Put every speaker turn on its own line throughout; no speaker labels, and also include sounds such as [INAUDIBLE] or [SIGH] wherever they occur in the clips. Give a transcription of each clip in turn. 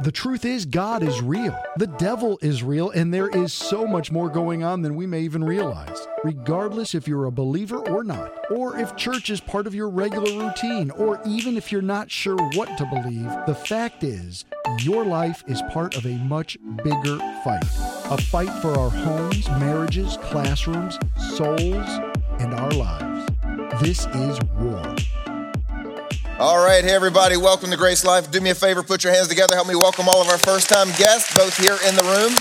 The truth is, God is real. The devil is real, and there is so much more going on than we may even realize. Regardless if you're a believer or not, or if church is part of your regular routine, or even if you're not sure what to believe, the fact is, your life is part of a much bigger fight. A fight for our homes, marriages, classrooms, souls, and our lives. This is war.
All right, hey everybody, welcome to GraceLife. Do me a favor, put your hands together. Help me welcome all of our first time guests, both here in the room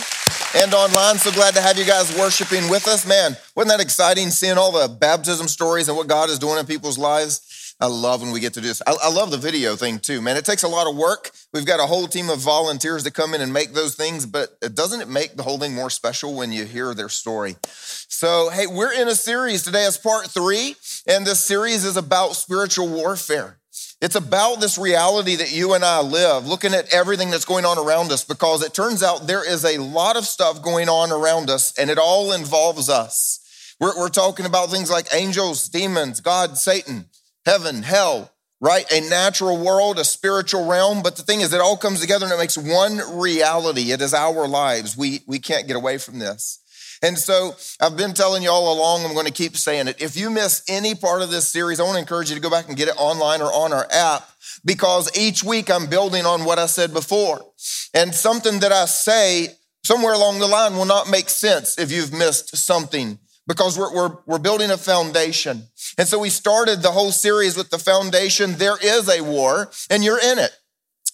and online. So glad to have you guys worshiping with us. Man, wasn't that exciting seeing all the baptism stories and what God is doing in people's lives? I love when we get to do this. I, I love the video thing too, man. It takes a lot of work. We've got a whole team of volunteers that come in and make those things, but doesn't it make the whole thing more special when you hear their story? So, hey, we're in a series today as part three, and this series is about spiritual warfare. It's about this reality that you and I live, looking at everything that's going on around us, because it turns out there is a lot of stuff going on around us, and it all involves us. We're, we're talking about things like angels, demons, God, Satan, heaven, hell, right? A natural world, a spiritual realm. But the thing is, it all comes together and it makes one reality. It is our lives. We, we can't get away from this. And so I've been telling you all along, I'm going to keep saying it. If you miss any part of this series, I want to encourage you to go back and get it online or on our app because each week I'm building on what I said before. And something that I say somewhere along the line will not make sense if you've missed something because we're, we're, we're building a foundation. And so we started the whole series with the foundation. There is a war and you're in it.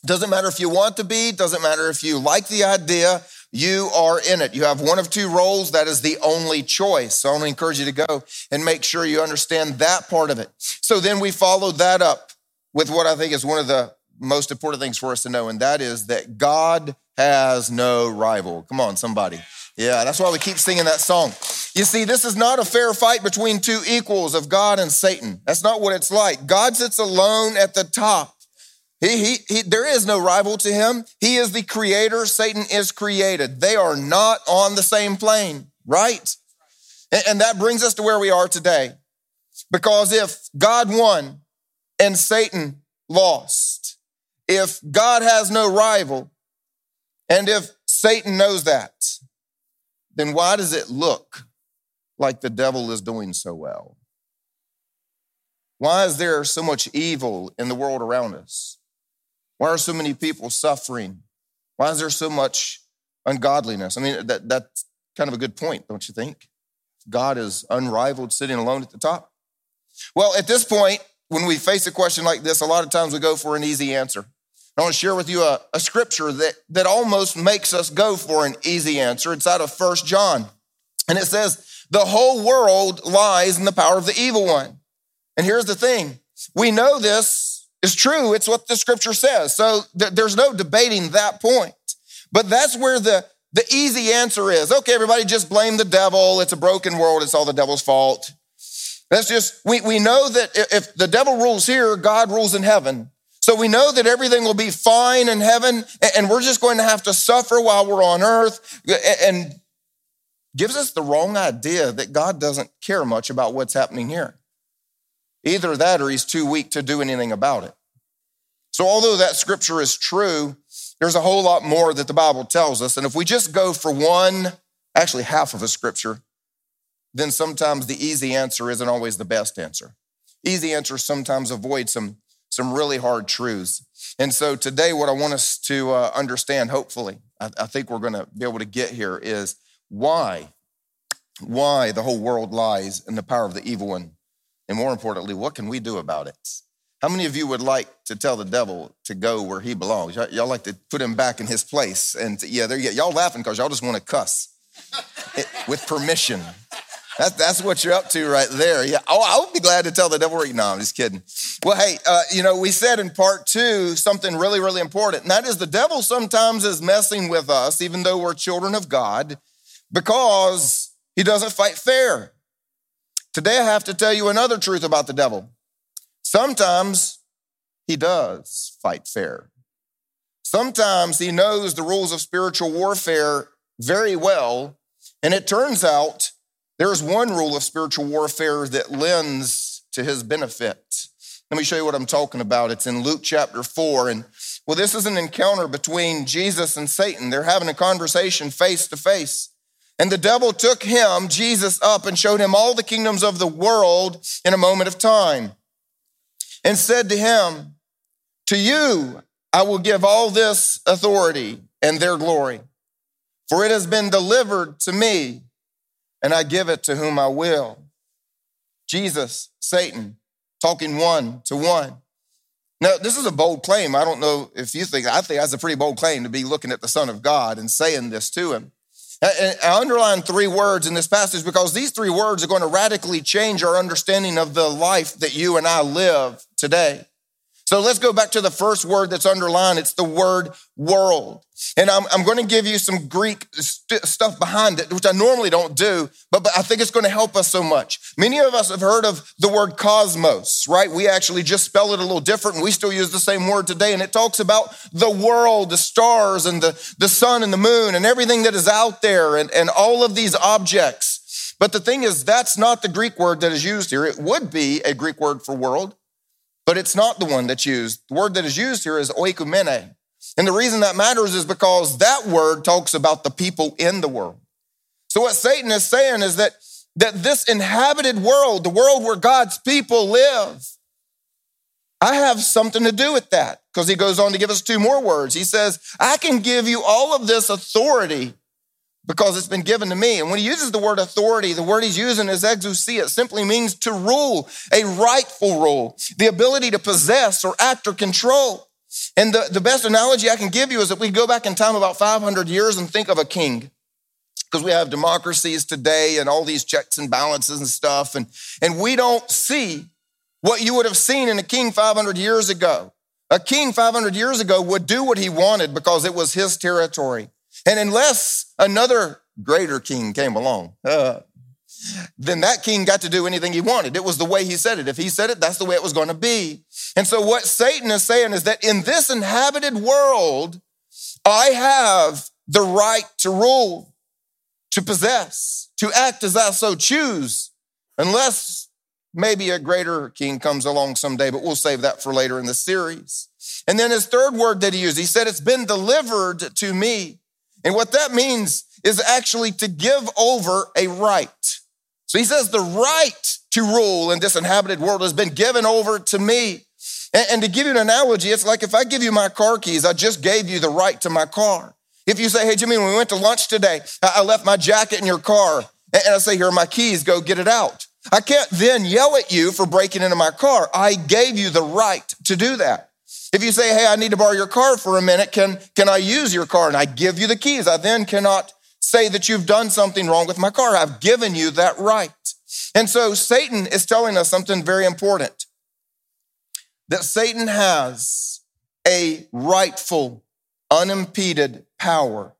Doesn't matter if you want to be, doesn't matter if you like the idea, you are in it. You have one of two roles. That is the only choice. So I want to encourage you to go and make sure you understand that part of it. So then we follow that up with what I think is one of the most important things for us to know, and that is that God has no rival. Come on, somebody. Yeah, that's why we keep singing that song. You see, this is not a fair fight between two equals of God and Satan. That's not what it's like. God sits alone at the top. He, he, he, there is no rival to him. He is the creator. Satan is created. They are not on the same plane, right? And, and that brings us to where we are today. Because if God won and Satan lost, if God has no rival, and if Satan knows that, then why does it look like the devil is doing so well? Why is there so much evil in the world around us? Why are so many people suffering? Why is there so much ungodliness? I mean, that, that's kind of a good point, don't you think? God is unrivaled, sitting alone at the top. Well, at this point, when we face a question like this, a lot of times we go for an easy answer. I want to share with you a, a scripture that, that almost makes us go for an easy answer. It's out of First John. And it says, The whole world lies in the power of the evil one. And here's the thing we know this is true. It's what the scripture says. So th- there's no debating that point. But that's where the, the easy answer is. Okay, everybody just blame the devil. It's a broken world. It's all the devil's fault. That's just, we, we know that if the devil rules here, God rules in heaven. So we know that everything will be fine in heaven and we're just going to have to suffer while we're on earth and gives us the wrong idea that God doesn't care much about what's happening here. Either that or he's too weak to do anything about it. So, although that scripture is true, there's a whole lot more that the Bible tells us. And if we just go for one, actually half of a scripture, then sometimes the easy answer isn't always the best answer. Easy answers sometimes avoid some, some really hard truths. And so today, what I want us to uh, understand, hopefully, I, I think we're going to be able to get here is why, why the whole world lies in the power of the evil one and more importantly, what can we do about it? How many of you would like to tell the devil to go where he belongs? Y'all like to put him back in his place. And to, yeah, there you Y'all laughing because y'all just want to cuss [LAUGHS] it, with permission. That's, that's what you're up to right there. Yeah. Oh, I would be glad to tell the devil. No, I'm just kidding. Well, hey, uh, you know, we said in part two something really, really important. And that is the devil sometimes is messing with us, even though we're children of God, because he doesn't fight fair. Today, I have to tell you another truth about the devil. Sometimes he does fight fair. Sometimes he knows the rules of spiritual warfare very well. And it turns out there's one rule of spiritual warfare that lends to his benefit. Let me show you what I'm talking about. It's in Luke chapter 4. And Well, this is an encounter between Jesus and Satan. They're having a conversation face to face. And the devil took him, Jesus, up and showed him all the kingdoms of the world in a moment of time and said to him, To you I will give all this authority and their glory, for it has been delivered to me, and I give it to whom I will. Jesus, Satan, talking one to one. Now, this is a bold claim. I don't know if you think, I think that's a pretty bold claim to be looking at the Son of God and saying this to him. I underline three words in this passage because these three words are going to radically change our understanding of the life that you and I live today. So let's go back to the first word that's underlined. It's the word world. And I'm, I'm going to give you some Greek st- stuff behind it, which I normally don't do, but, but I think it's going to help us so much. Many of us have heard of the word cosmos, right? We actually just spell it a little different and we still use the same word today. And it talks about the world, the stars and the, the sun and the moon and everything that is out there and, and all of these objects. But the thing is, that's not the Greek word that is used here. It would be a Greek word for world, but it's not the one that's used. The word that is used here is oikumene. And the reason that matters is because that word talks about the people in the world. So what Satan is saying is that, that this inhabited world, the world where God's people live, I have something to do with that because he goes on to give us two more words. He says, I can give you all of this authority because it's been given to me. And when he uses the word authority, the word he's using is exousia. It simply means to rule, a rightful rule, the ability to possess or act or control. And the, the best analogy I can give you is that we go back in time about 500 years and think of a king. Because we have democracies today and all these checks and balances and stuff. And, and we don't see what you would have seen in a king 500 years ago. A king 500 years ago would do what he wanted because it was his territory. And unless another greater king came along, uh, then that king got to do anything he wanted. It was the way he said it. If he said it, that's the way it was going to be. And so, what Satan is saying is that in this inhabited world, I have the right to rule, to possess, to act as I so choose, unless maybe a greater king comes along someday, but we'll save that for later in the series. And then his third word that he used, he said, It's been delivered to me. And what that means is actually to give over a right. So he says, the right to rule in this inhabited world has been given over to me. And, to give you an analogy, it's like if I give you my car keys, I just gave you the right to my car. If you say, hey, Jimmy, when we went to lunch today, I left my jacket in your car, and I say, here are my keys, go get it out. I can't then yell at you for breaking into my car. I gave you the right to do that. If you say, hey, I need to borrow your car for a minute, can, can I use your car? And I give you the keys. I then cannot say that you've done something wrong with my car. I've given you that right. And so Satan is telling us something very important that Satan has a rightful, unimpeded power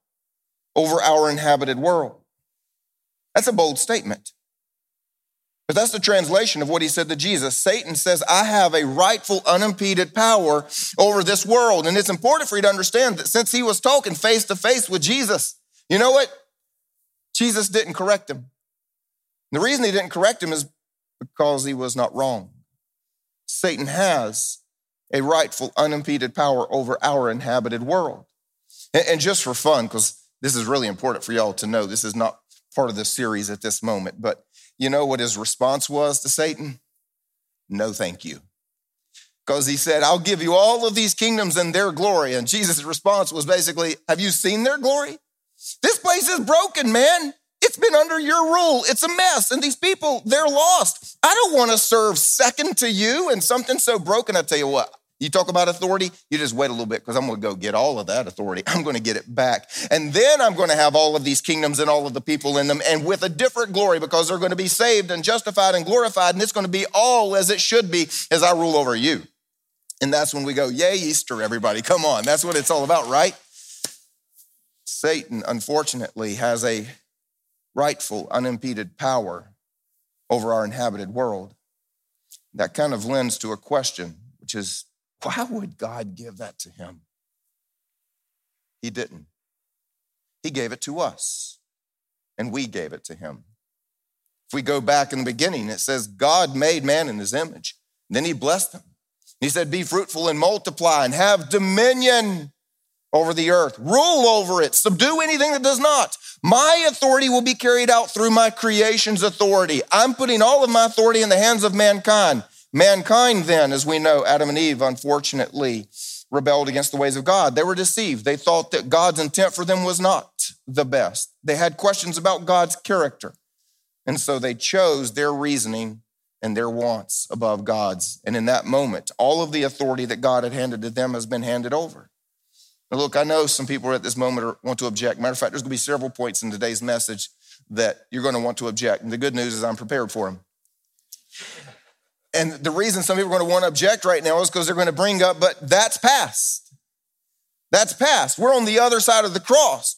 over our inhabited world. That's a bold statement. But that's the translation of what he said to Jesus. Satan says, I have a rightful, unimpeded power over this world. And it's important for you to understand that since he was talking face to face with Jesus, you know what? Jesus didn't correct him. The reason he didn't correct him is because he was not wrong. Satan has a rightful, unimpeded power over our inhabited world. And just for fun, because this is really important for y'all to know, this is not part of the series at this moment, but you know what his response was to Satan? No, thank you. Because he said, I'll give you all of these kingdoms and their glory. And Jesus' response was basically, Have you seen their glory? This place is broken, man. It's been under your rule. It's a mess. And these people, they're lost. I don't want to serve second to you and something so broken. I tell you what, you talk about authority, you just wait a little bit because I'm going to go get all of that authority. I'm going to get it back. And then I'm going to have all of these kingdoms and all of the people in them and with a different glory because they're going to be saved and justified and glorified. And it's going to be all as it should be as I rule over you. And that's when we go, Yay, Easter, everybody. Come on. That's what it's all about, right? Satan, unfortunately, has a rightful, unimpeded power over our inhabited world. That kind of lends to a question, which is why would God give that to him? He didn't. He gave it to us, and we gave it to him. If we go back in the beginning, it says God made man in his image. Then he blessed them. He said, Be fruitful and multiply and have dominion over the earth, rule over it, subdue anything that does not. My authority will be carried out through my creation's authority. I'm putting all of my authority in the hands of mankind. Mankind, then, as we know, Adam and Eve, unfortunately, rebelled against the ways of God. They were deceived. They thought that God's intent for them was not the best. They had questions about God's character. And so they chose their reasoning and their wants above God's. And in that moment, all of the authority that God had handed to them has been handed over. Now, look, I know some people at this moment want to object. Matter of fact, there's going to be several points in today's message that you're going to want to object. And the good news is I'm prepared for them. And the reason some people are going to want to object right now is because they're going to bring up, but that's past. That's past. We're on the other side of the cross.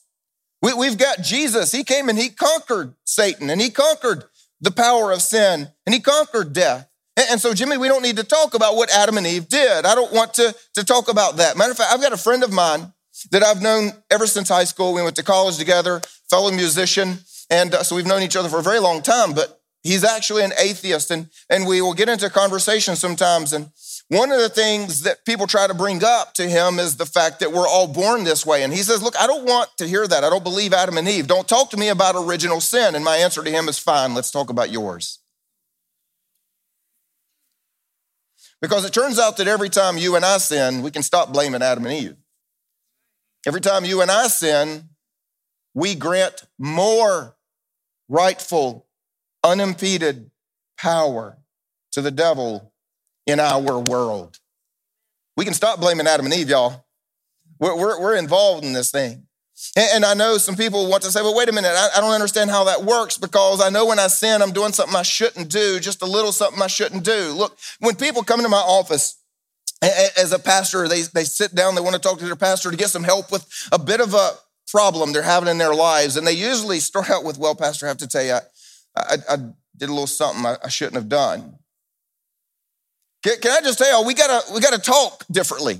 We, have got Jesus. He came and he conquered Satan and he conquered the power of sin and he conquered death. And, and so, Jimmy, we don't need to talk about what Adam and Eve did. I don't want to, to talk about that. Matter of fact, I've got a friend of mine that I've known ever since high school. We went to college together, fellow musician. And uh, so we've known each other for a very long time. But He's actually an atheist, and, and we will get into conversation sometimes. And one of the things that people try to bring up to him is the fact that we're all born this way. And he says, Look, I don't want to hear that. I don't believe Adam and Eve. Don't talk to me about original sin. And my answer to him is fine, let's talk about yours. Because it turns out that every time you and I sin, we can stop blaming Adam and Eve. Every time you and I sin, we grant more rightful unimpeded power to the devil in our world. We can stop blaming Adam and Eve, y'all. We're, we're, we're involved in this thing. And, and, I know some people want to say, well, wait a minute, I, I don't understand how that works because I know when I sin, I'm doing something I shouldn't do, just a little something I shouldn't do. Look, when people come into my office, as a pastor, they, they sit down, they want to talk to their pastor to get some help with a bit of a problem they're having in their lives. And they usually start out with, well, Pastor, I have to tell you, I, I, did a little something I, I shouldn't have done. Can, can I just tell you, we gotta, we gotta talk differently.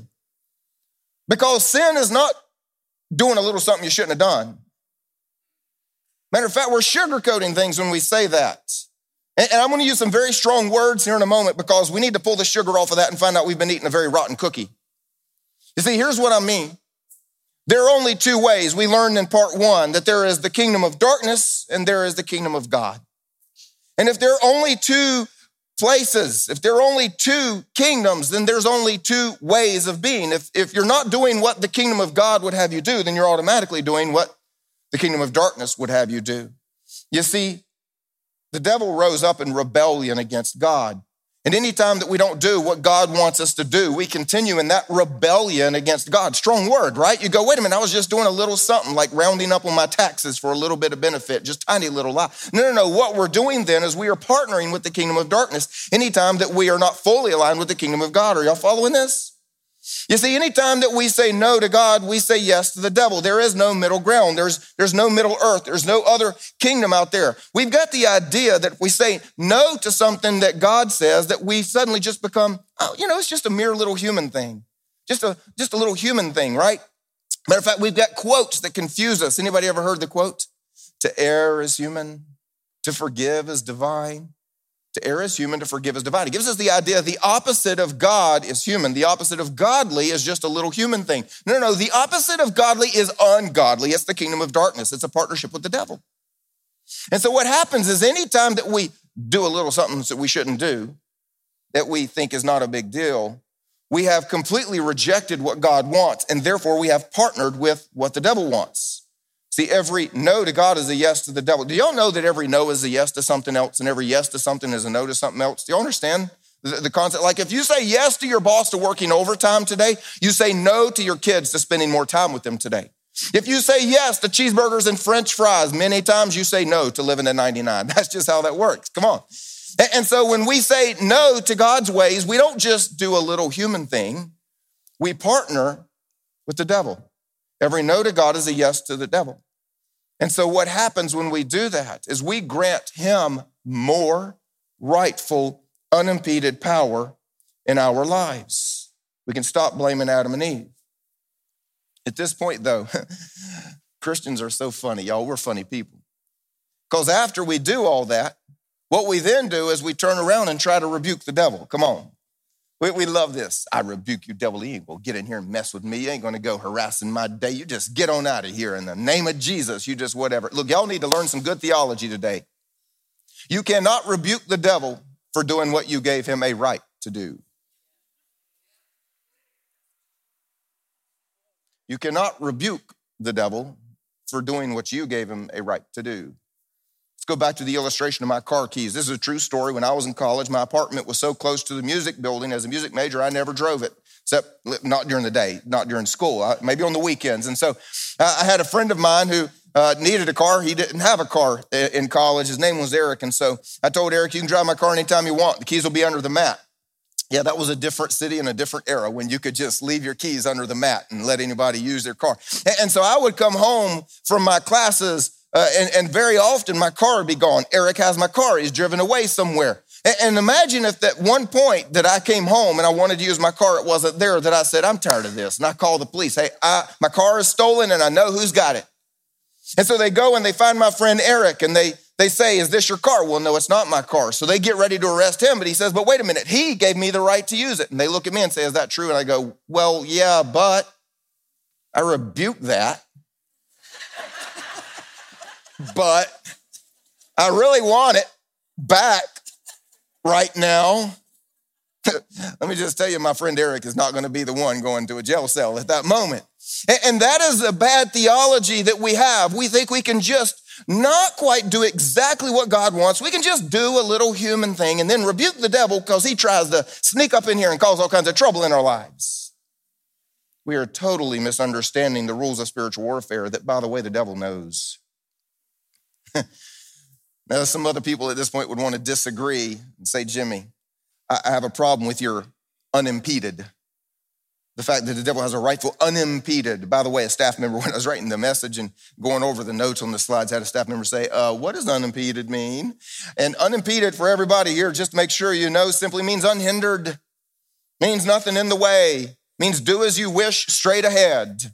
Because sin is not doing a little something you shouldn't have done. Matter of fact, we're sugarcoating things when we say that. And, and I'm gonna use some very strong words here in a moment because we need to pull the sugar off of that and find out we've been eating a very rotten cookie. You see, here's what I mean. There are only two ways. We learned in part one that there is the kingdom of darkness and there is the kingdom of God. And if there are only two places, if there are only two kingdoms, then there's only two ways of being. If, if you're not doing what the kingdom of God would have you do, then you're automatically doing what the kingdom of darkness would have you do. You see, the devil rose up in rebellion against God. And anytime that we don't do what God wants us to do, we continue in that rebellion against God. Strong word, right? You go, wait a minute, I was just doing a little something like rounding up on my taxes for a little bit of benefit, just tiny little lie. No, no, no. What we're doing then is we are partnering with the kingdom of darkness anytime that we are not fully aligned with the kingdom of God. Are y'all following this? You see, anytime that we say no to God, we say yes to the devil. There is no middle ground. There's, there's no middle earth. There's no other kingdom out there. We've got the idea that if we say no to something that God says, that we suddenly just become, oh, you know, it's just a mere little human thing. Just a, just a little human thing, right? Matter of fact, we've got quotes that confuse us. Anybody ever heard the quote? To err is human, to forgive is divine. To err is human, to forgive is divine. It gives us the idea the opposite of God is human. The opposite of godly is just a little human thing. No, no, no. The opposite of godly is ungodly. It's the kingdom of darkness. It's a partnership with the devil. And so what happens is anytime that we do a little something that we shouldn't do, that we think is not a big deal, we have completely rejected what God wants, and therefore we have partnered with what the devil wants. See, every no to God is a yes to the devil. Do y'all know that every no is a yes to something else and every yes to something is a no to something else? Do y'all understand the, concept? Like if you say yes to your boss to working overtime today, you say no to your kids to spending more time with them today. If you say yes to cheeseburgers and french fries, many times you say no to living at 99. [LAUGHS] That's just how that works. Come on. And so when we say no to God's ways, we don't just do a little human thing, we partner with the devil. Every no to God is a yes to the devil. And so, what happens when we do that is we grant him more rightful, unimpeded power in our lives. We can stop blaming Adam and Eve. At this point, though, [LAUGHS] Christians are so funny, y'all. We're funny people. Because after we do all that, what we then do is we turn around and try to rebuke the devil. Come on. We, we love this. I rebuke you, devil. You ain't gonna get in here and mess with me. You ain't gonna go harassing my day. You just get on out of here in the name of Jesus. You just whatever. Look, y'all need to learn some good theology today. You cannot rebuke the devil for doing what you gave him a right to do. You cannot rebuke the devil for doing what you gave him a right to do. Let's go back to the illustration of my car keys. This is a true story. When I was in college, my apartment was so close to the music building. As a music major, I never drove it, except not during the day, not during school, uh, maybe on the weekends. And so I had a friend of mine who uh, needed a car. He didn't have a car in college. His name was Eric. And so I told Eric, you can drive my car anytime you want. The keys will be under the mat. Yeah, that was a different city and a different era when you could just leave your keys under the mat and let anybody use their car. And so I would come home from my classes, uh, and, and, very often my car would be gone. Eric has my car, he's driven away somewhere. And, and imagine if at one point that I came home and I wanted to use my car, it wasn't there, that I said, I'm tired of this. And I called the police. Hey, I, my car is stolen and I know who's got it. And so they go and they find my friend Eric and they they say, Is this your car? Well, no, it's not my car. So they get ready to arrest him, but he says, But wait a minute, he gave me the right to use it. And they look at me and say, Is that true? And I go, Well, yeah, but I rebuke that. But I really want it back right now. [LAUGHS] Let me just tell you, my friend Eric is not going to be the one going to a jail cell at that moment. And that is a bad theology that we have. We think we can just not quite do exactly what God wants. We can just do a little human thing and then rebuke the devil because he tries to sneak up in here and cause all kinds of trouble in our lives. We are totally misunderstanding the rules of spiritual warfare that, by the way, the devil knows. [LAUGHS] now, some other people at this point would want to disagree and say, Jimmy, I have a problem with your unimpeded the fact that the devil has a rightful unimpeded. By the way, a staff member, [LAUGHS] when I was writing the message and going over the notes on the slides, had a staff member say, uh, What does unimpeded mean? And unimpeded for everybody here, just to make sure you know, simply means unhindered, means nothing in the way, means do as you wish straight ahead.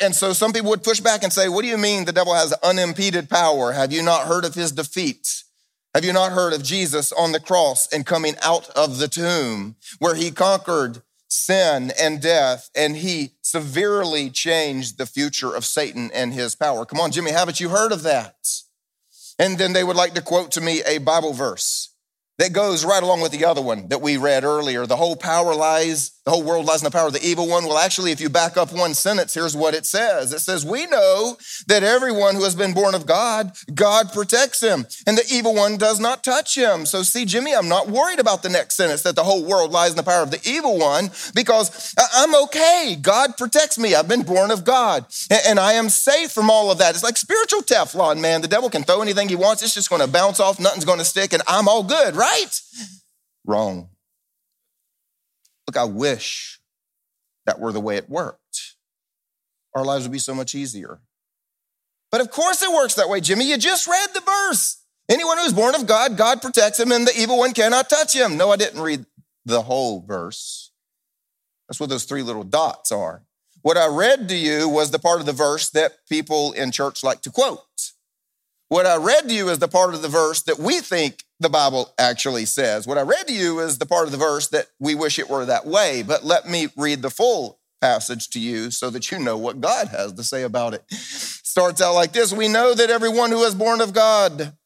And so some people would push back and say, What do you mean the devil has unimpeded power? Have you not heard of his defeat? Have you not heard of Jesus on the cross and coming out of the tomb where he conquered sin and death, and he severely changed the future of Satan and his power. Come on, Jimmy, haven't you heard of that? And then they would like to quote to me a Bible verse that goes right along with the other one that we read earlier. The whole power lies, the whole world lies in the power of the evil one. Well, actually, if you back up one sentence, here's what it says. It says, we know that everyone who has been born of God, God protects him and the evil one does not touch him. So see, Jimmy, I'm not worried about the next sentence that the whole world lies in the power of the evil one because I'm okay. God protects me. I've been born of God and I am safe from all of that. It's like spiritual Teflon, man. The devil can throw anything he wants. It's just going to bounce off. Nothing's going to stick and I'm all good, right? Right? Wrong. Look, I wish that were the way it worked. Our lives would be so much easier. But of course it works that way, Jimmy. You just read the verse. Anyone who's born of God, God protects him, and the evil one cannot touch him. No, I didn't read the whole verse. That's what those three little dots are. What I read to you was the part of the verse that people in church like to quote. What I read to you is the part of the verse that we think the Bible actually says. What I read to you is the part of the verse that we wish it were that way, but let me read the full passage to you so that you know what God has to say about it. Starts out like this We know that everyone who is born of God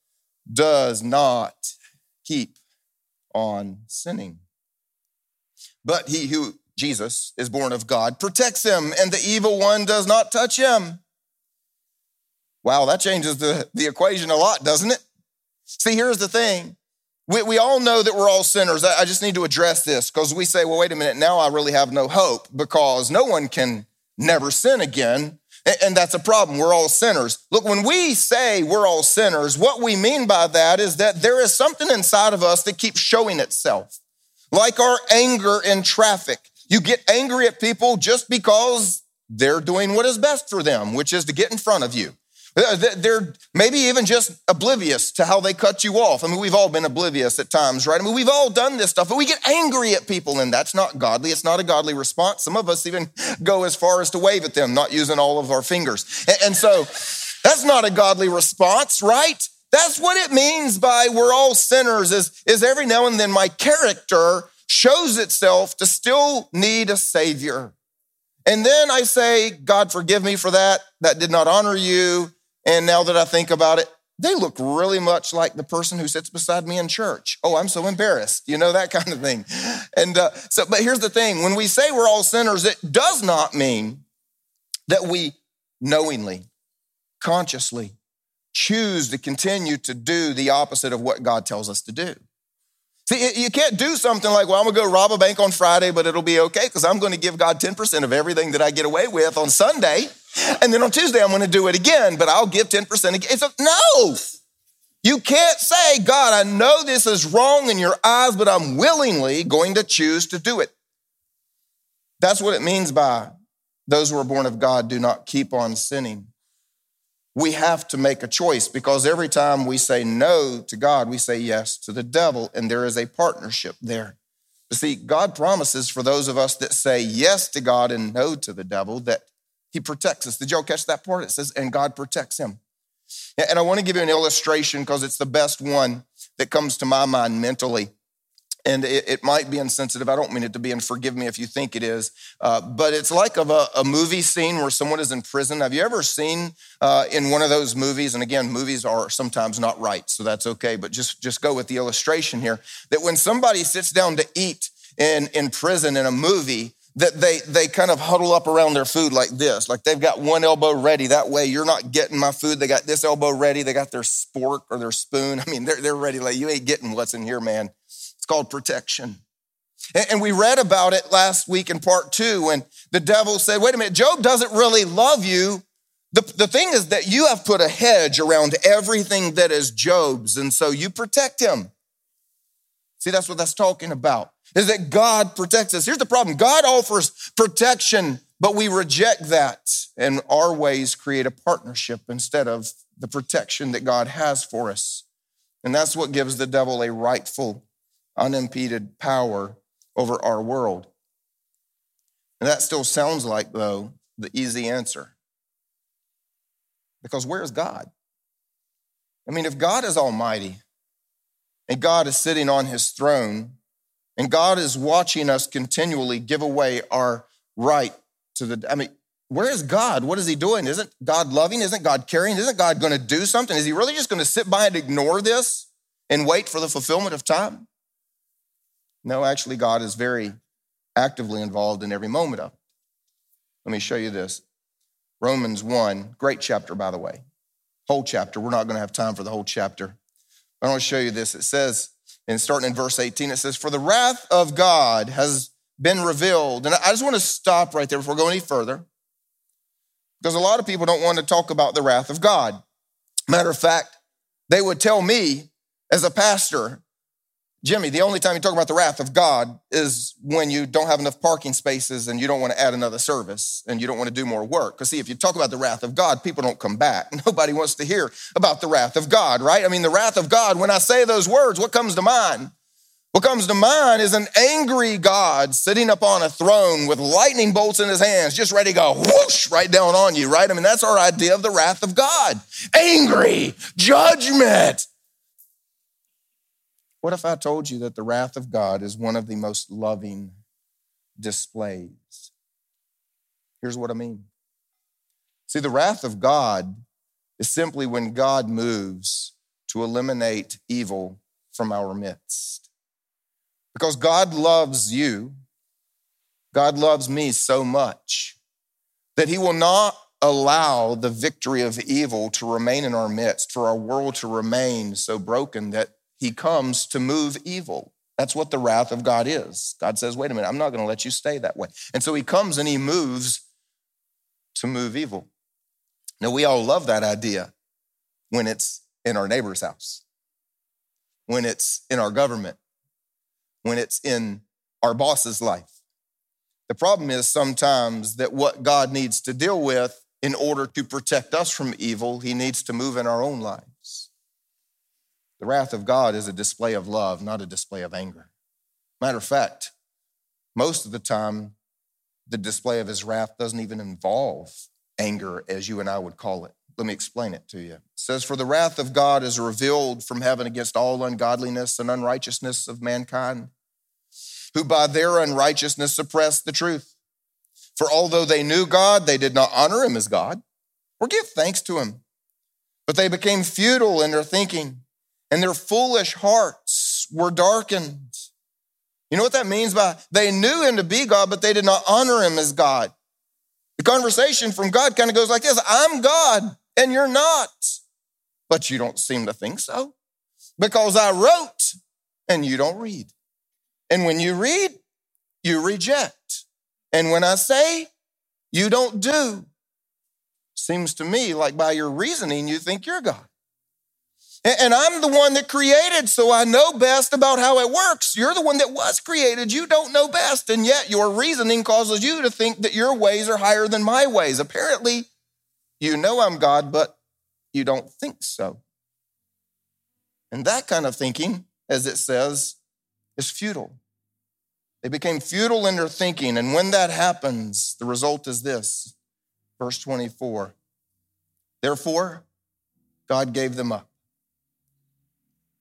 does not keep on sinning. But he who, Jesus, is born of God protects him, and the evil one does not touch him. Wow, that changes the, the equation a lot, doesn't it? See, here's the thing. We, we all know that we're all sinners. I, I just need to address this because we say, well, wait a minute, now I really have no hope because no one can never sin again. And, and that's a problem. We're all sinners. Look, when we say we're all sinners, what we mean by that is that there is something inside of us that keeps showing itself. Like our anger in traffic. You get angry at people just because they're doing what is best for them, which is to get in front of you. Uh, they're maybe even just oblivious to how they cut you off. I mean, we've all been oblivious at times, right? I mean, we've all done this stuff, but we get angry at people, and that's not godly. It's not a godly response. Some of us even go as far as to wave at them, not using all of our fingers. And so that's not a godly response, right? That's what it means by we're all sinners, is, is every now and then my character shows itself to still need a savior. And then I say, God, forgive me for that. That did not honor you. And now that I think about it, they look really much like the person who sits beside me in church. Oh, I'm so embarrassed, you know, that kind of thing. And uh, so, but here's the thing when we say we're all sinners, it does not mean that we knowingly, consciously choose to continue to do the opposite of what God tells us to do. See, you can't do something like, well, I'm gonna go rob a bank on Friday, but it'll be okay because I'm gonna give God 10% of everything that I get away with on Sunday. And then on Tuesday, I'm gonna do it again, but I'll give 10% again. It's a, no. You can't say, God, I know this is wrong in your eyes, but I'm willingly going to choose to do it. That's what it means by those who are born of God do not keep on sinning we have to make a choice because every time we say no to God, we say yes to the devil, and there is a partnership there. But see, God promises for those of us that say yes to God and no to the devil that he protects us. Did y'all catch that part? It says, and God protects him. And I want to give you an illustration because it's the best one that comes to my mind mentally and it, it, might be insensitive. I don't mean it to be, and forgive me if you think it is. Uh, but it's like of a, a, movie scene where someone is in prison. Have you ever seen uh, in one of those movies? And again, movies are sometimes not right, so that's okay. But just just go with the illustration here. That when somebody sits down to eat in in prison in a movie. That they they kind of huddle up around their food like this, like they've got one elbow ready. That way, you're not getting my food. They got this elbow ready. They got their spork or their spoon. I mean, they're they're ready. Like you ain't getting what's in here, man. It's called protection. And we read about it last week in part two when the devil said, wait a minute, Job doesn't really love you. The, the thing is that you have put a hedge around everything that is Job's, and so you protect him. See, that's what that's talking about, is that God protects us. Here's the problem God offers protection, but we reject that, and our ways create a partnership instead of the protection that God has for us. And that's what gives the devil a rightful unimpeded power over our world. And that still sounds like, though, the easy answer. Because where's God? I mean, if God is almighty and God is sitting on his throne and God is watching us continually give away our right to the, I mean, where is God? What is he doing? Isn't God loving? Isn't God caring? Isn't God going to do something? Is he really just going to sit by and ignore this and wait for the fulfillment of time? No, actually, God is very actively involved in every moment of it. Let me show you this. Romans 1, great chapter, by the way. Whole chapter. We're not going to have time for the whole chapter. I want to show you this. It says, and starting in verse 18, it says, For the wrath of God has been revealed. And I just want to stop right there before we go any further, because a lot of people don't want to talk about the wrath of God. Matter of fact, they would tell me as a pastor, Jimmy, the only time you talk about the wrath of God is when you don't have enough parking spaces and you don't want to add another service and you don't want to do more work. Because, see, if you talk about the wrath of God, people don't come back. [LAUGHS] Nobody wants to hear about the wrath of God, right? I mean, the wrath of God, when I say those words, what comes to mind? What comes to mind is an angry God sitting up on a throne with lightning bolts in his hands, just ready to go whoosh right down on you, right? I mean, that's our idea of the wrath of God. Angry, judgment, what if I told you that the wrath of God is one of the most loving displays? Here's what I mean. See, the wrath of God is simply when God moves to eliminate evil from our midst. Because God loves you, God loves me so much that He will not allow the victory of evil to remain in our midst, for our world to remain so broken that he comes to move evil. That's what the wrath of God is. God says, wait a minute, I'm not going to let you stay that way. And so he comes and he moves to move evil. Now, we all love that idea when it's in our neighbor's house, when it's in our government, when it's in our boss's life. The problem is sometimes that what God needs to deal with in order to protect us from evil, he needs to move in our own life. The wrath of God is a display of love, not a display of anger. Matter of fact, most of the time, the display of his wrath doesn't even involve anger as you and I would call it. Let me explain it to you. It says, For the wrath of God is revealed from heaven against all ungodliness and unrighteousness of mankind, who by their unrighteousness suppressed the truth. For although they knew God, they did not honor him as God or give thanks to him. But they became futile in their thinking, and their foolish hearts were darkened. You know what that means by they knew him to be God, but they did not honor him as God. The conversation from God kind of goes like this I'm God, and you're not. But you don't seem to think so because I wrote and you don't read. And when you read, you reject. And when I say, you don't do. Seems to me like by your reasoning, you think you're God. And I'm the one that created, so I know best about how it works. You're the one that was created. You don't know best. And yet your reasoning causes you to think that your ways are higher than my ways. Apparently, you know I'm God, but you don't think so. And that kind of thinking, as it says, is futile. They became futile in their thinking. And when that happens, the result is this verse 24. Therefore, God gave them up.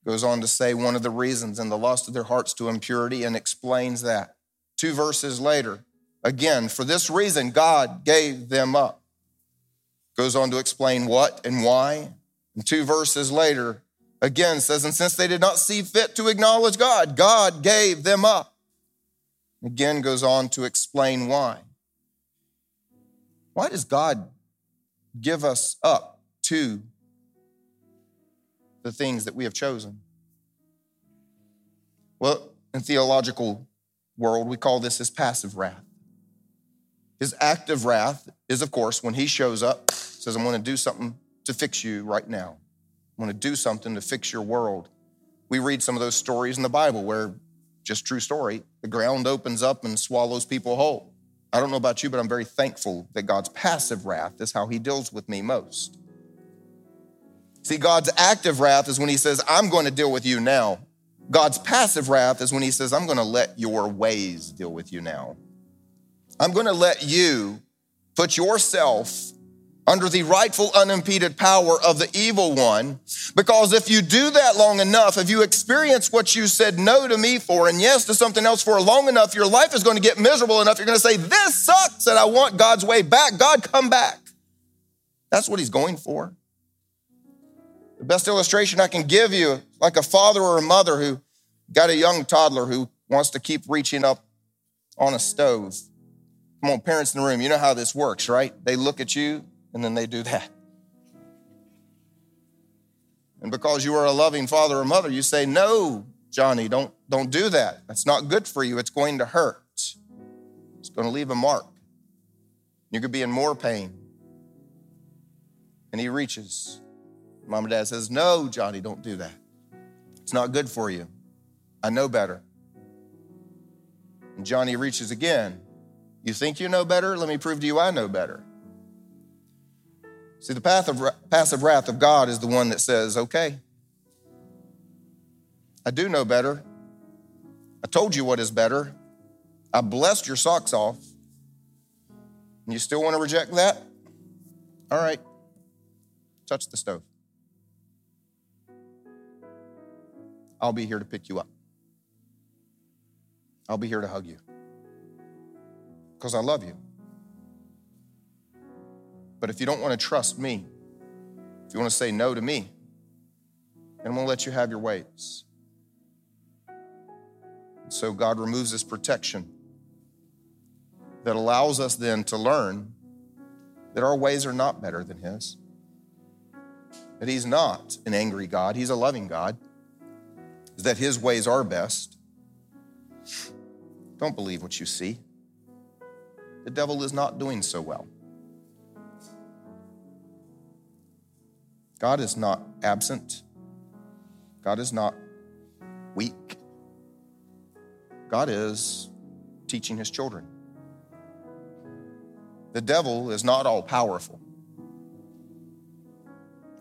Goes on to say one of the reasons in the lust of their hearts to impurity and explains that. Two verses later, again, for this reason, God gave them up. Goes on to explain what and why. And two verses later, again says, and since they did not see fit to acknowledge God, God gave them up. Again goes on to explain why. Why does God give us up to the things that we have chosen? Well, in theological world, we call this his passive wrath. His active wrath is, of course, when he shows up, says, I'm going to do something to fix you right now. I'm going to do something to fix your world. We read some of those stories in the Bible where, just true story, the ground opens up and swallows people whole. I don't know about you, but I'm very thankful that God's passive wrath is how he deals with me most. See, God's active wrath is when he says, I'm going to deal with you now. God's passive wrath is when he says, I'm going to let your ways deal with you now. I'm going to let you put yourself under the rightful, unimpeded power of the evil one. Because if you do that long enough, if you experience what you said no to me for and yes to something else for long enough, your life is going to get miserable enough. You're going to say, This sucks, and I want God's way back. God, come back. That's what he's going for. The best illustration I can give you, like a father or a mother who got a young toddler who wants to keep reaching up on a stove. Come on, parents in the room, you know how this works, right? They look at you, and then they do that. And because you are a loving father or mother, you say, No, Johnny, don't, don't do that. That's not good for you. It's going to hurt. It's going to leave a mark. You could be in more pain. And he reaches. Mom and dad says, No, Johnny, don't do that. It's not good for you. I know better. And Johnny reaches again. You think you know better? Let me prove to you I know better. See, the path of passive wrath of God is the one that says, okay, I do know better. I told you what is better. I blessed your socks off. And you still want to reject that? All right, touch the stove. I'll be here to pick you up. I'll be here to hug you because I love you. But if you don't want to trust me, if you want to say no to me, then I'm going to let you have your ways. So God removes this protection that allows us then to learn that our ways are not better than His. That He's not an angry God, He's a loving God. That His ways are best. Don't believe what you see. The devil is not doing so well. God is not absent. God is not weak. God is teaching his children. The devil is not all powerful.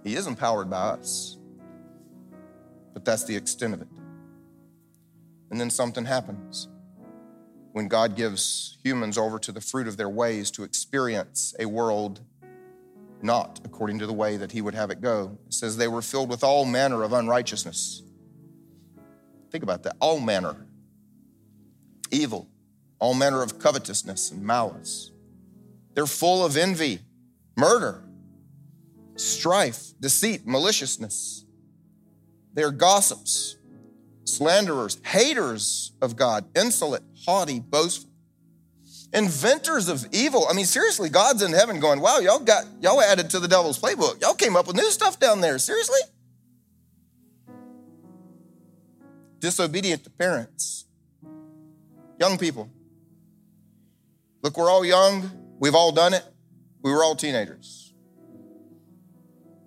He is empowered by us, but that's the extent of it. And then something happens when God gives humans over to the fruit of their ways to experience a world not according to the way that he would have it go. It says they were filled with all manner of unrighteousness. Think about that all manner evil, all manner of covetousness and malice. They're full of envy, murder, strife, deceit, maliciousness. They're gossips, slanderers, haters of God, insolent, haughty, boastful, inventors of evil. I mean, seriously, God's in heaven going, wow, y'all got, y'all added to the devil's playbook. Y'all came up with new stuff down there. Seriously? Disobedient to parents. Young people. Look, we're all young. We've all done it. We were all teenagers.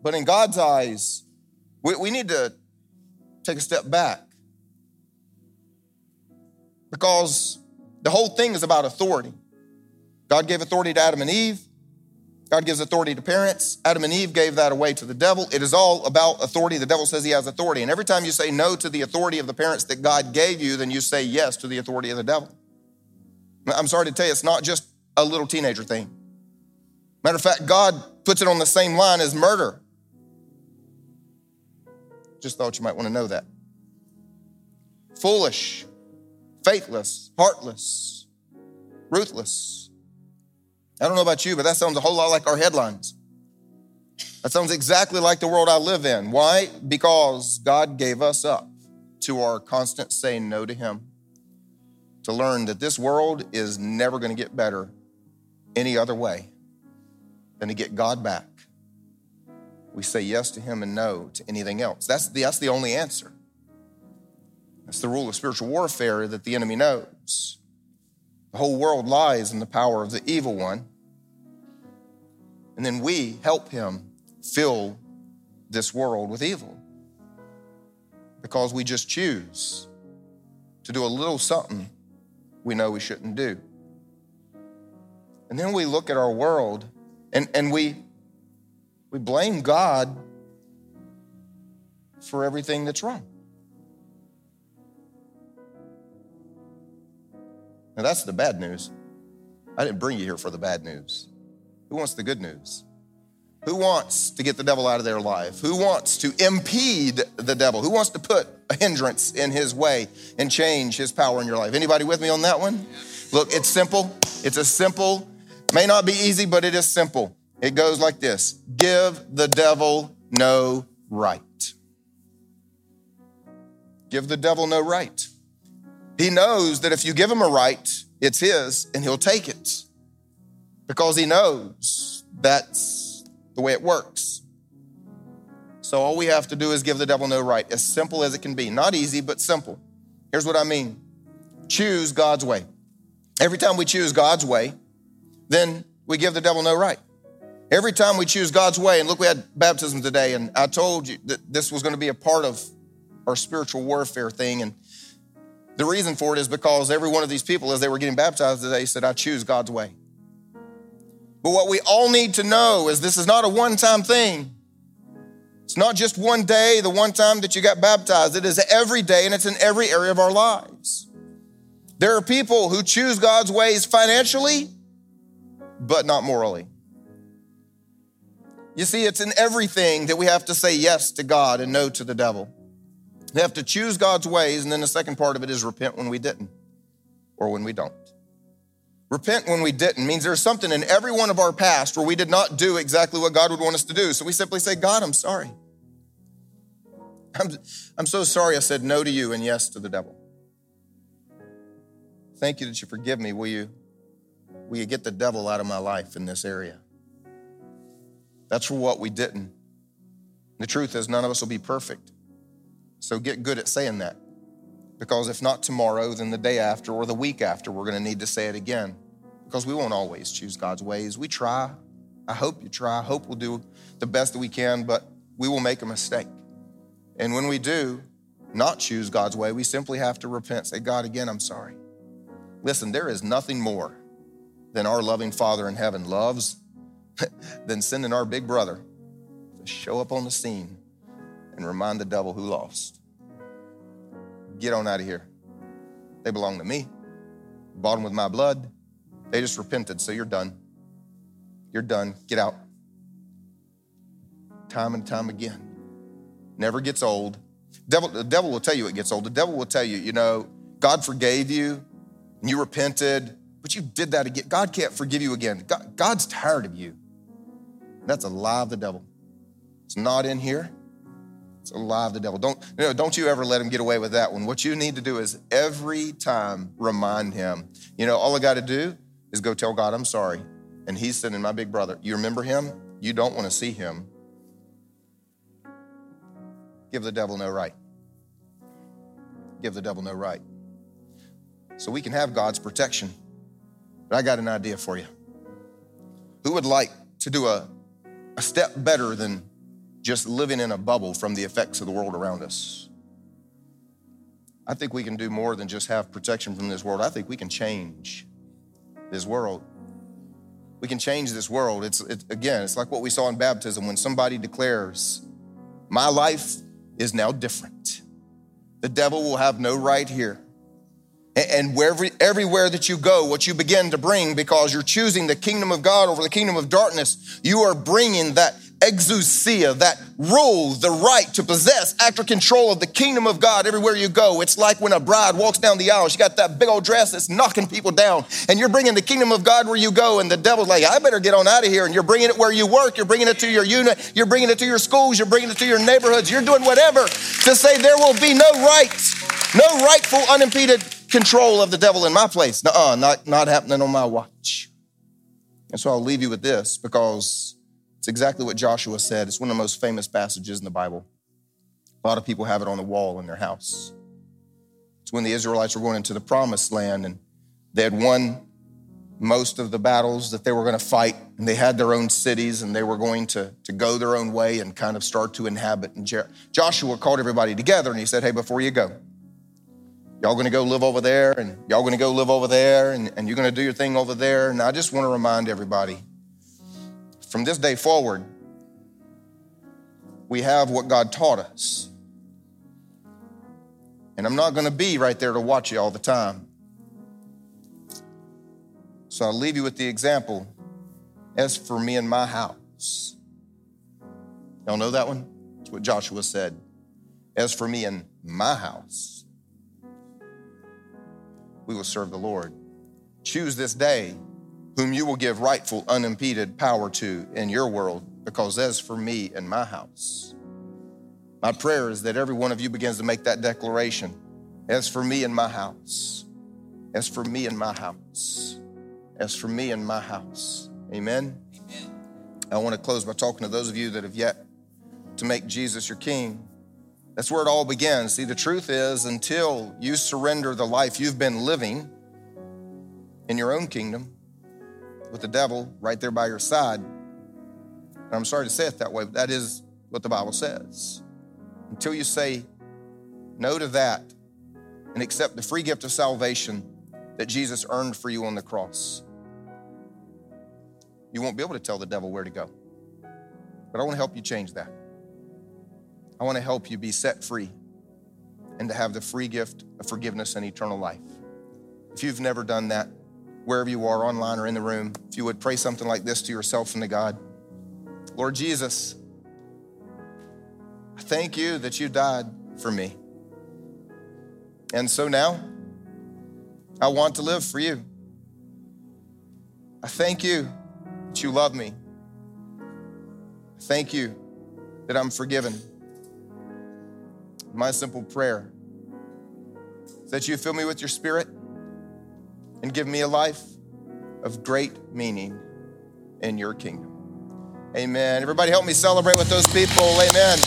But in God's eyes, we, we need to take a step back because the whole thing is about authority. God gave authority to Adam and Eve. God gives authority to parents. Adam and Eve gave that away to the devil. It is all about authority. The devil says he has authority. And every time you say no to the authority of the parents that God gave you, then you say yes to the authority of the devil. I'm sorry to tell you, it's not just a little teenager thing. Matter of fact, God puts it on the same line as murder. Just thought you might want to know that. Foolish, faithless, heartless, ruthless. I don't know about you, but that sounds a whole lot like our headlines. That sounds exactly like the world I live in. Why? Because God gave us up to our constant saying no to Him, to learn that this world is never going to get better any other way than to get God back. We say yes to Him and no to anything else. That's the, that's the only answer. That's the rule of spiritual warfare that the enemy knows. The whole world lies in the power of the evil one. And then we help him fill this world with evil because we just choose to do a little something we know we shouldn't do. And then we look at our world and, and we, we blame God for everything that's wrong. Now, that's the bad news. I didn't bring you here for the bad news. Who wants the good news? Who wants to get the devil out of their life? Who wants to impede the devil? Who wants to put a hindrance in his way and change his power in your life? Anybody with me on that one? Look, it's simple. It's a simple, may not be easy, but it is simple. It goes like this Give the devil no right. Give the devil no right. He knows that if you give him a right, it's his and he'll take it because he knows that's the way it works. So all we have to do is give the devil no right, as simple as it can be. Not easy, but simple. Here's what I mean choose God's way. Every time we choose God's way, then we give the devil no right. Every time we choose God's way, and look, we had baptism today, and I told you that this was going to be a part of our spiritual warfare thing. And the reason for it is because every one of these people, as they were getting baptized today, said, I choose God's way. But what we all need to know is this is not a one time thing. It's not just one day, the one time that you got baptized. It is every day and it's in every area of our lives. There are people who choose God's ways financially, but not morally. You see, it's in everything that we have to say yes to God and no to the devil. We have to choose God's ways, and then the second part of it is repent when we didn't or when we don't. Repent when we didn't means there's something in every one of our past where we did not do exactly what God would want us to do. So we simply say, God, I'm sorry. I'm, I'm so sorry I said no to you and yes to the devil. Thank you that you forgive me. Will you, will you get the devil out of my life in this area? That's for what we didn't. The truth is, none of us will be perfect. So get good at saying that. Because if not tomorrow, then the day after or the week after, we're going to need to say it again. Because we won't always choose God's ways. We try. I hope you try. I hope we'll do the best that we can, but we will make a mistake. And when we do not choose God's way, we simply have to repent. Say, God, again, I'm sorry. Listen, there is nothing more than our loving Father in heaven loves [LAUGHS] than sending our big brother to show up on the scene and remind the devil who lost. Get on out of here. They belong to me. Bought them with my blood. They just repented, so you're done. You're done. Get out. Time and time again. Never gets old. Devil, the devil will tell you it gets old. The devil will tell you, you know, God forgave you. and you repented, but you did that again. God can't forgive you again. God, God's tired of you. That's a lie of the devil. It's not in here. It's a lie of the devil. Don't, you know, don't you ever let him get away with that one. What you need to do is every time remind him. You know, all I got to do is go tell God, I'm sorry. And he's sending my big brother. You remember him? You don't want to see him. Give the devil no right. Give the devil no right. So we can have God's protection. But I got an idea for you. Who would like to do a, a step better than just living in a bubble from the effects of the world around us? I think we can do more than just have protection from this world. I think we can change this world. We can change this world. It's, it's again, it's like what we saw in baptism when somebody declares, My life is now different. The devil will have no right here. And wherever, everywhere that you go, what you begin to bring, because you're choosing the kingdom of God over the kingdom of darkness, you are bringing that exousia, that rule, the right to possess, after control of the kingdom of God everywhere you go. It's like when a bride walks down the aisle, she got that big old dress that's knocking people down, and you're bringing the kingdom of God where you go, and the devil's like, I better get on out of here. And you're bringing it where you work, you're bringing it to your unit, you're bringing it to your schools, you're bringing it to your neighborhoods, you're doing whatever to say there will be no rights, no rightful, unimpeded control of the devil in my place. nuh not, not happening on my watch. And so I'll leave you with this because it's exactly what Joshua said. It's one of the most famous passages in the Bible. A lot of people have it on the wall in their house. It's when the Israelites were going into the promised land and they had won most of the battles that they were going to fight, and they had their own cities and they were going to, to go their own way and kind of start to inhabit. And Joshua called everybody together and he said, Hey, before you go, y'all to go live over there, and y'all to go live over there, and, and you're to do your thing over there. And I just want to remind everybody from this day forward, we have what God taught us. And I'm not to be right there to watch you all the time. So I'll leave you with the example. As for me and my house, y'all know that one? That's what Joshua said. As for me and my house, we will serve the Lord. Choose this day whom you will give rightful, unimpeded power to in your world, because as for me and my house, my prayer is that every one of you begins to make that declaration. As for me and my house, as for me and my house, as for me and my house. Amen. Amen. I want to close by talking to those of you that have yet to make Jesus your king. That's where it all begins. See, the truth is, until you surrender the life you've been living in your own kingdom, with the devil right there by your side. And I'm sorry to say it that way, but that is what the Bible says. Until you say no to that and accept the free gift of salvation that Jesus earned for you on the cross, you won't be able to tell the devil where to go. But I want to help you change that. I want to help you be set free and to have the free gift of forgiveness and eternal life. If you've never done that, wherever you are, online or in the room, if you would pray something like this to yourself and to God Lord Jesus, I thank you that you died for me. And so now, I want to live for you. I thank you that you love me. Thank you that I'm forgiven. My simple prayer is that you fill me with your spirit and give me a life of great meaning in your kingdom. Amen. Everybody help me celebrate with those people. Amen.